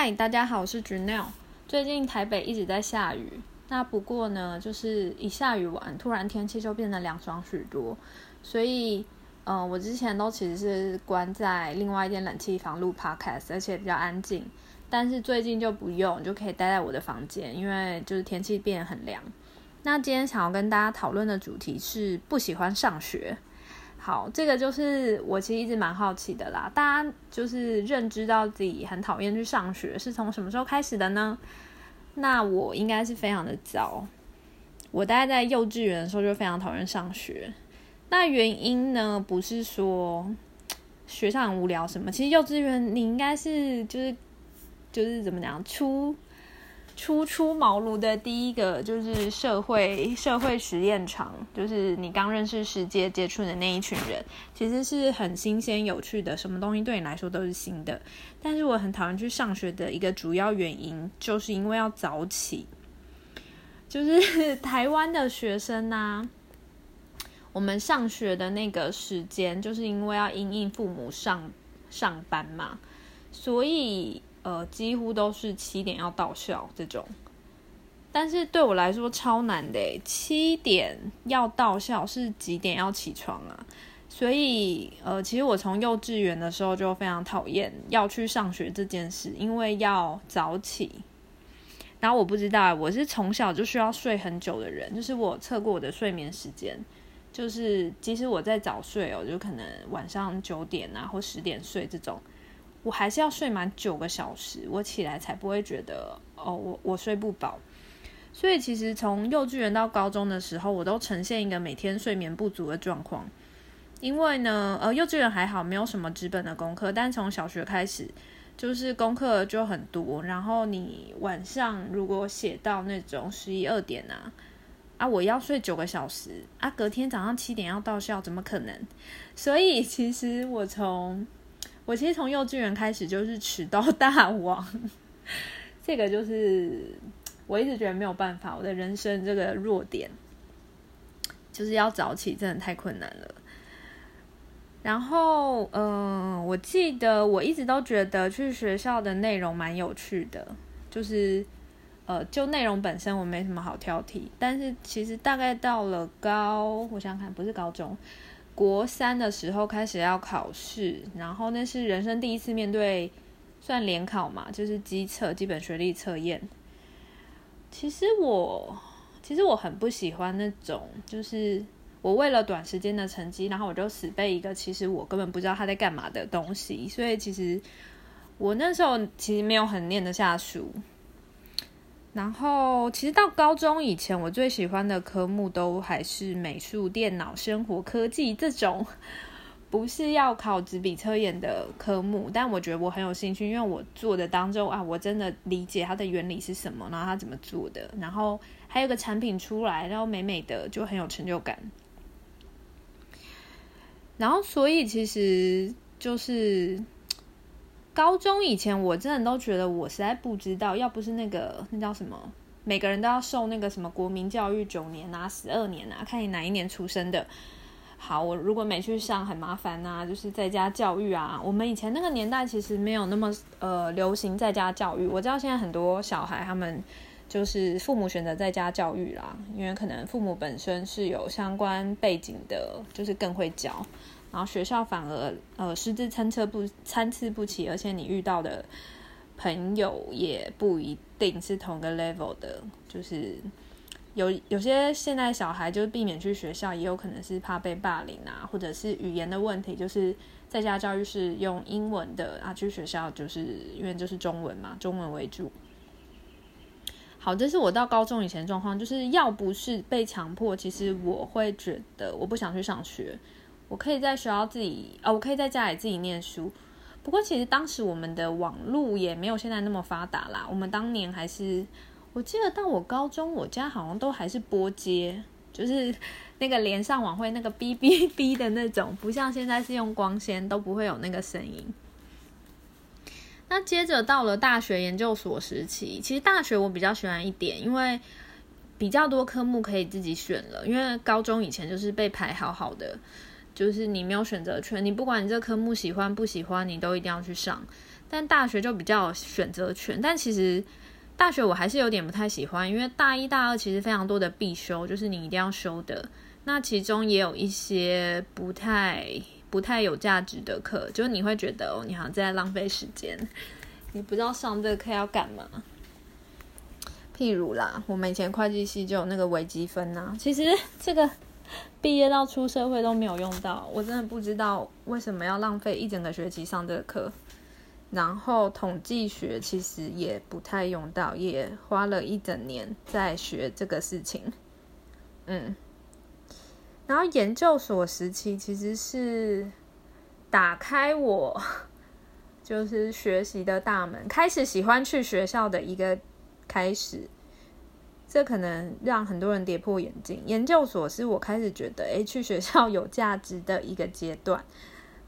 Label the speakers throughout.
Speaker 1: 嗨，大家好，我是 Janelle。最近台北一直在下雨，那不过呢，就是一下雨完，突然天气就变得凉爽许多。所以，呃，我之前都其实是关在另外一间冷气房录 Podcast，而且比较安静。但是最近就不用，就可以待在我的房间，因为就是天气变得很凉。那今天想要跟大家讨论的主题是不喜欢上学。好，这个就是我其实一直蛮好奇的啦。大家就是认知到自己很讨厌去上学，是从什么时候开始的呢？那我应该是非常的早，我大概在幼稚园的时候就非常讨厌上学。那原因呢，不是说学校很无聊什么，其实幼稚园你应该是就是就是怎么讲初。初出茅庐的第一个就是社会社会实验场，就是你刚认识世界接触的那一群人，其实是很新鲜有趣的，什么东西对你来说都是新的。但是我很讨厌去上学的一个主要原因，就是因为要早起。就是台湾的学生呢，我们上学的那个时间，就是因为要应应父母上上班嘛，所以。呃，几乎都是七点要到校这种，但是对我来说超难的。七点要到校是几点要起床啊？所以呃，其实我从幼稚园的时候就非常讨厌要去上学这件事，因为要早起。然后我不知道，我是从小就需要睡很久的人，就是我测过我的睡眠时间，就是即使我在早睡哦，就可能晚上九点啊或十点睡这种。我还是要睡满九个小时，我起来才不会觉得哦，我我睡不饱。所以其实从幼稚园到高中的时候，我都呈现一个每天睡眠不足的状况。因为呢，呃，幼稚园还好，没有什么纸本的功课，但从小学开始，就是功课就很多。然后你晚上如果写到那种十一二点啊，啊，我要睡九个小时啊，隔天早上七点要到校，怎么可能？所以其实我从我其实从幼稚园开始就是迟到大王，这个就是我一直觉得没有办法，我的人生这个弱点就是要早起，真的太困难了。然后，嗯，我记得我一直都觉得去学校的内容蛮有趣的，就是呃，就内容本身我没什么好挑剔，但是其实大概到了高，我想想看，不是高中。国三的时候开始要考试，然后那是人生第一次面对算联考嘛，就是基测基本学历测验。其实我其实我很不喜欢那种，就是我为了短时间的成绩，然后我就死背一个其实我根本不知道他在干嘛的东西，所以其实我那时候其实没有很念得下书。然后，其实到高中以前，我最喜欢的科目都还是美术、电脑、生活、科技这种，不是要考纸笔测验的科目。但我觉得我很有兴趣，因为我做的当中啊，我真的理解它的原理是什么，然后它怎么做的，然后还有个产品出来，然后美美的，就很有成就感。然后，所以其实就是。高中以前，我真的都觉得我实在不知道，要不是那个那叫什么，每个人都要受那个什么国民教育九年啊、十二年啊，看你哪一年出生的。好，我如果没去上，很麻烦呐，就是在家教育啊。我们以前那个年代其实没有那么呃流行在家教育。我知道现在很多小孩他们就是父母选择在家教育啦，因为可能父母本身是有相关背景的，就是更会教。然后学校反而呃师资参差不参差不齐，而且你遇到的朋友也不一定是同个 level 的，就是有有些现在小孩就避免去学校，也有可能是怕被霸凌啊，或者是语言的问题，就是在家教育是用英文的啊，去学校就是因为就是中文嘛，中文为主。好，这是我到高中以前状况，就是要不是被强迫，其实我会觉得我不想去上学。我可以在学校自己，呃，我可以在家里自己念书。不过，其实当时我们的网络也没有现在那么发达啦。我们当年还是，我记得到我高中，我家好像都还是拨接，就是 那个连上网会那个哔哔哔的那种，不像现在是用光纤，都不会有那个声音。那接着到了大学研究所时期，其实大学我比较喜欢一点，因为比较多科目可以自己选了。因为高中以前就是被排好好的。就是你没有选择权，你不管你这科目喜欢不喜欢，你都一定要去上。但大学就比较有选择权。但其实大学我还是有点不太喜欢，因为大一、大二其实非常多的必修，就是你一定要修的。那其中也有一些不太不太有价值的课，就是你会觉得哦，你好像在浪费时间，你不知道上这个课要干嘛。譬如啦，我们以前会计系就有那个微积分呐，其实这个 毕业到出社会都没有用到，我真的不知道为什么要浪费一整个学期上这个课。然后统计学其实也不太用到，也花了一整年在学这个事情，嗯。然后研究所时期其实是打开我 就是学习的大门，开始喜欢去学校的一个开始。这可能让很多人跌破眼镜。研究所是我开始觉得，诶，去学校有价值的一个阶段。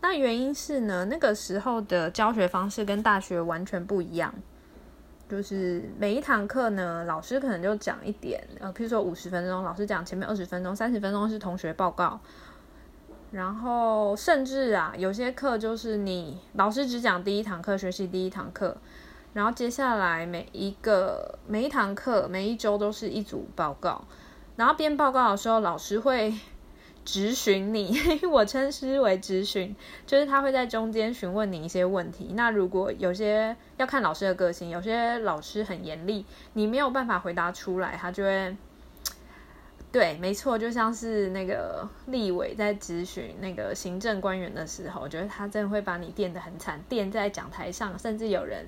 Speaker 1: 那原因是呢，那个时候的教学方式跟大学完全不一样。就是每一堂课呢，老师可能就讲一点，呃，譬如说五十分钟，老师讲前面二十分钟，三十分钟是同学报告，然后甚至啊，有些课就是你老师只讲第一堂课，学习第一堂课，然后接下来每一个每一堂课每一周都是一组报告，然后编报告的时候，老师会。质询你，我称之为质询，就是他会在中间询问你一些问题。那如果有些要看老师的个性，有些老师很严厉，你没有办法回答出来，他就会，对，没错，就像是那个立委在质询那个行政官员的时候，我觉得他真的会把你电得很惨，电在讲台上，甚至有人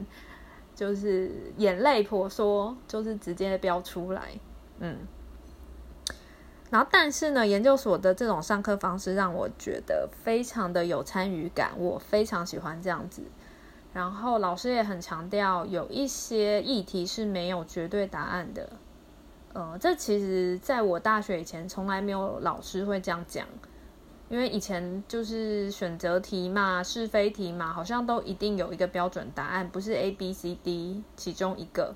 Speaker 1: 就是眼泪婆娑，就是直接飙出来，嗯。然后，但是呢，研究所的这种上课方式让我觉得非常的有参与感，我非常喜欢这样子。然后老师也很强调，有一些议题是没有绝对答案的。呃，这其实在我大学以前从来没有老师会这样讲，因为以前就是选择题嘛、是非题嘛，好像都一定有一个标准答案，不是 A、B、C、D 其中一个，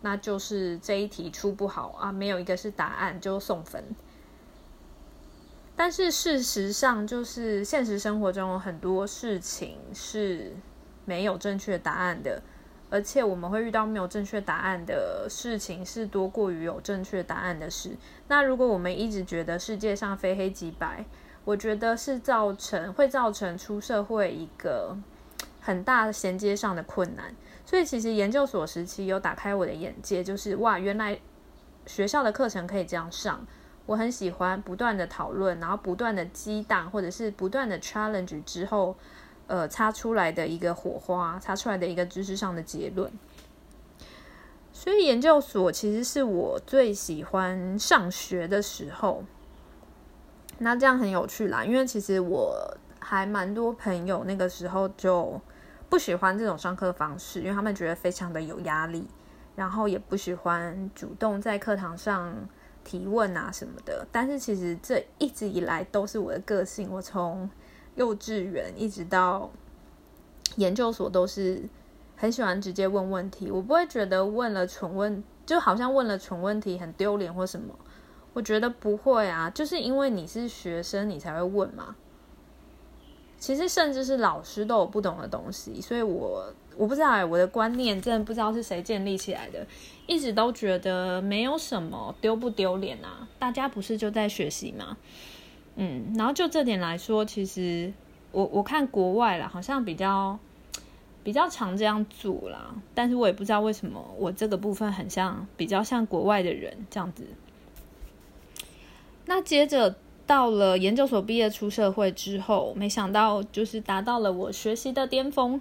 Speaker 1: 那就是这一题出不好啊，没有一个是答案就送分。但是事实上，就是现实生活中很多事情是没有正确答案的，而且我们会遇到没有正确答案的事情是多过于有正确答案的事。那如果我们一直觉得世界上非黑即白，我觉得是造成会造成出社会一个很大的衔接上的困难。所以其实研究所时期有打开我的眼界，就是哇，原来学校的课程可以这样上。我很喜欢不断的讨论，然后不断的激荡，或者是不断的 challenge 之后，呃，擦出来的一个火花，擦出来的一个知识上的结论。所以研究所其实是我最喜欢上学的时候。那这样很有趣啦，因为其实我还蛮多朋友那个时候就不喜欢这种上课方式，因为他们觉得非常的有压力，然后也不喜欢主动在课堂上。提问啊什么的，但是其实这一直以来都是我的个性。我从幼稚园一直到研究所，都是很喜欢直接问问题。我不会觉得问了蠢问，就好像问了蠢问题很丢脸或什么。我觉得不会啊，就是因为你是学生，你才会问嘛。其实甚至是老师都有不懂的东西，所以我。我不知道，我的观念真的不知道是谁建立起来的，一直都觉得没有什么丢不丢脸啊，大家不是就在学习吗？嗯，然后就这点来说，其实我我看国外了，好像比较比较常这样做啦，但是我也不知道为什么我这个部分很像比较像国外的人这样子。那接着到了研究所毕业出社会之后，没想到就是达到了我学习的巅峰。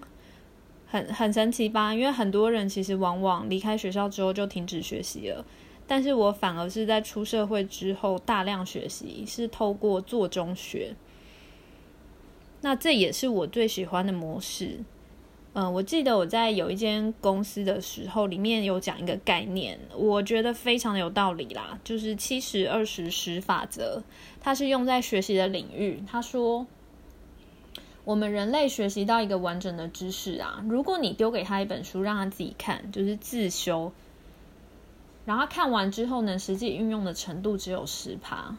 Speaker 1: 很很神奇吧？因为很多人其实往往离开学校之后就停止学习了，但是我反而是在出社会之后大量学习，是透过做中学。那这也是我最喜欢的模式。嗯，我记得我在有一间公司的时候，里面有讲一个概念，我觉得非常的有道理啦，就是七十二十十法则，它是用在学习的领域。他说。我们人类学习到一个完整的知识啊，如果你丢给他一本书，让他自己看，就是自修，然后看完之后呢，实际运用的程度只有十趴。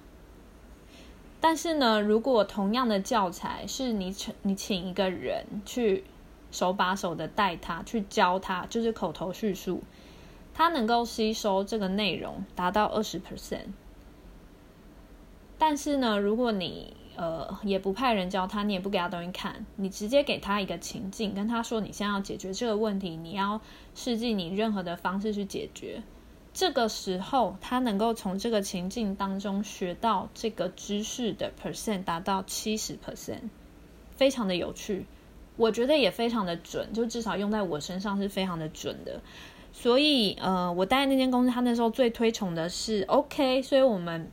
Speaker 1: 但是呢，如果同样的教材是你请你请一个人去手把手的带他去教他，就是口头叙述，他能够吸收这个内容达到二十 percent。但是呢，如果你呃也不派人教他，你也不给他东西看，你直接给他一个情境，跟他说你现在要解决这个问题，你要试尽你任何的方式去解决。这个时候，他能够从这个情境当中学到这个知识的 percent 达到七十 percent，非常的有趣，我觉得也非常的准，就至少用在我身上是非常的准的。所以，呃，我待那间公司，他那时候最推崇的是 OK，所以我们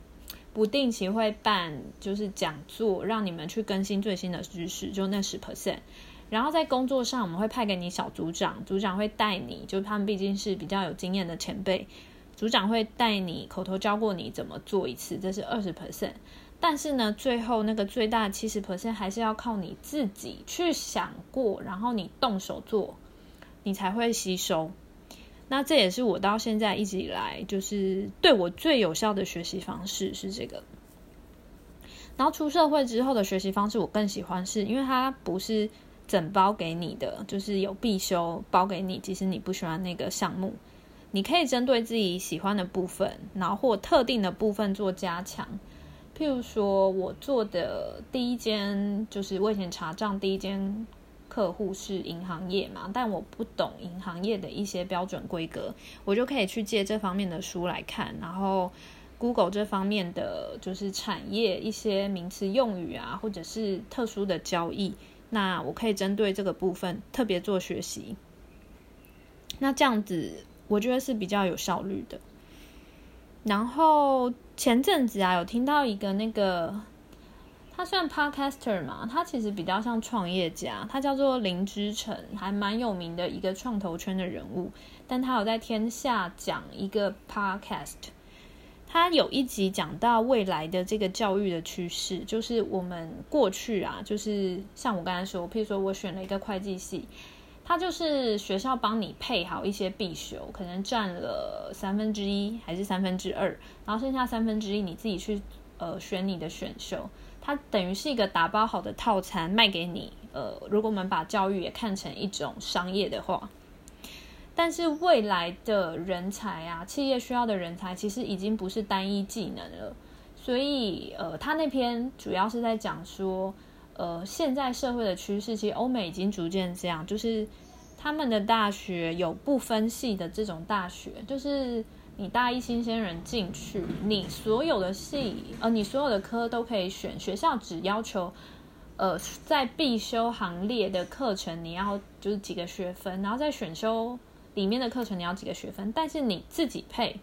Speaker 1: 不定期会办就是讲座，让你们去更新最新的知识，就那十 percent。然后在工作上，我们会派给你小组长，组长会带你，就他们毕竟是比较有经验的前辈。组长会带你口头教过你怎么做一次，这是二十 percent。但是呢，最后那个最大的七十 percent 还是要靠你自己去想过，然后你动手做，你才会吸收。那这也是我到现在一直以来就是对我最有效的学习方式是这个。然后出社会之后的学习方式，我更喜欢是因为它不是整包给你的，就是有必修包给你，即使你不喜欢那个项目。你可以针对自己喜欢的部分，然后或特定的部分做加强。譬如说，我做的第一间就是我以前查账第一间客户是银行业嘛，但我不懂银行业的一些标准规格，我就可以去借这方面的书来看，然后 Google 这方面的就是产业一些名词用语啊，或者是特殊的交易，那我可以针对这个部分特别做学习。那这样子。我觉得是比较有效率的。然后前阵子啊，有听到一个那个，他算 podcaster 嘛，他其实比较像创业家，他叫做林之成，还蛮有名的一个创投圈的人物。但他有在天下讲一个 podcast，他有一集讲到未来的这个教育的趋势，就是我们过去啊，就是像我刚才说，譬如说我选了一个会计系。它就是学校帮你配好一些必修，可能占了三分之一还是三分之二，然后剩下三分之一你自己去呃选你的选修。它等于是一个打包好的套餐卖给你。呃，如果我们把教育也看成一种商业的话，但是未来的人才啊，企业需要的人才其实已经不是单一技能了。所以呃，他那篇主要是在讲说。呃，现在社会的趋势，其实欧美已经逐渐这样，就是他们的大学有不分系的这种大学，就是你大一新鲜人进去，你所有的系，呃，你所有的科都可以选，学校只要求，呃，在必修行列的课程你要就是几个学分，然后在选修里面的课程你要几个学分，但是你自己配。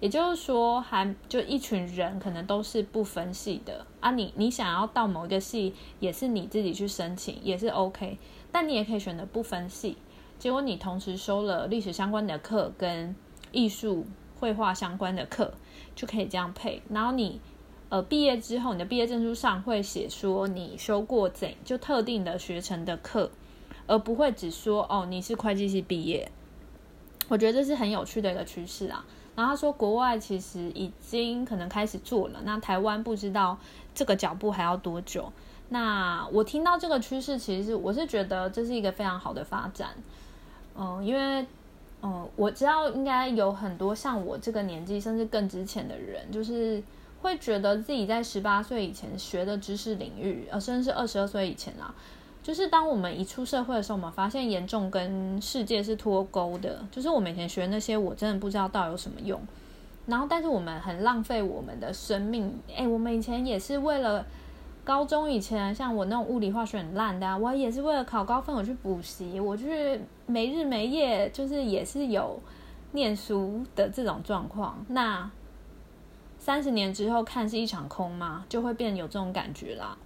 Speaker 1: 也就是说，还就一群人可能都是不分系的啊。你你想要到某一个系，也是你自己去申请，也是 OK。但你也可以选择不分系。结果你同时收了历史相关的课跟艺术绘画相关的课，就可以这样配。然后你呃毕业之后，你的毕业证书上会写说你修过怎就特定的学程的课，而不会只说哦你是会计系毕业。我觉得这是很有趣的一个趋势啊。然后他说，国外其实已经可能开始做了，那台湾不知道这个脚步还要多久。那我听到这个趋势，其实是我是觉得这是一个非常好的发展。嗯，因为嗯，我知道应该有很多像我这个年纪甚至更之前的人，就是会觉得自己在十八岁以前学的知识领域，呃，甚至是二十二岁以前啊。就是当我们一出社会的时候，我们发现严重跟世界是脱钩的。就是我以前学那些，我真的不知道到底有什么用。然后，但是我们很浪费我们的生命。哎，我们以前也是为了高中以前，像我那种物理化学很烂的，我也是为了考高分我去补习，我去没日没夜，就是也是有念书的这种状况。那三十年之后看是一场空吗？就会变有这种感觉啦。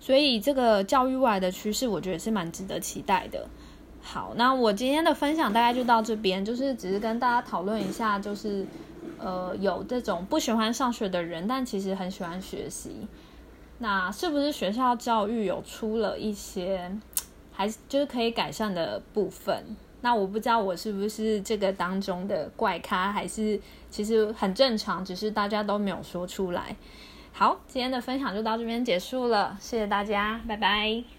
Speaker 1: 所以这个教育未来的趋势，我觉得是蛮值得期待的。好，那我今天的分享大概就到这边，就是只是跟大家讨论一下，就是呃，有这种不喜欢上学的人，但其实很喜欢学习，那是不是学校教育有出了一些还就是可以改善的部分？那我不知道我是不是这个当中的怪咖，还是其实很正常，只是大家都没有说出来。好，今天的分享就到这边结束了，谢谢大家，拜拜。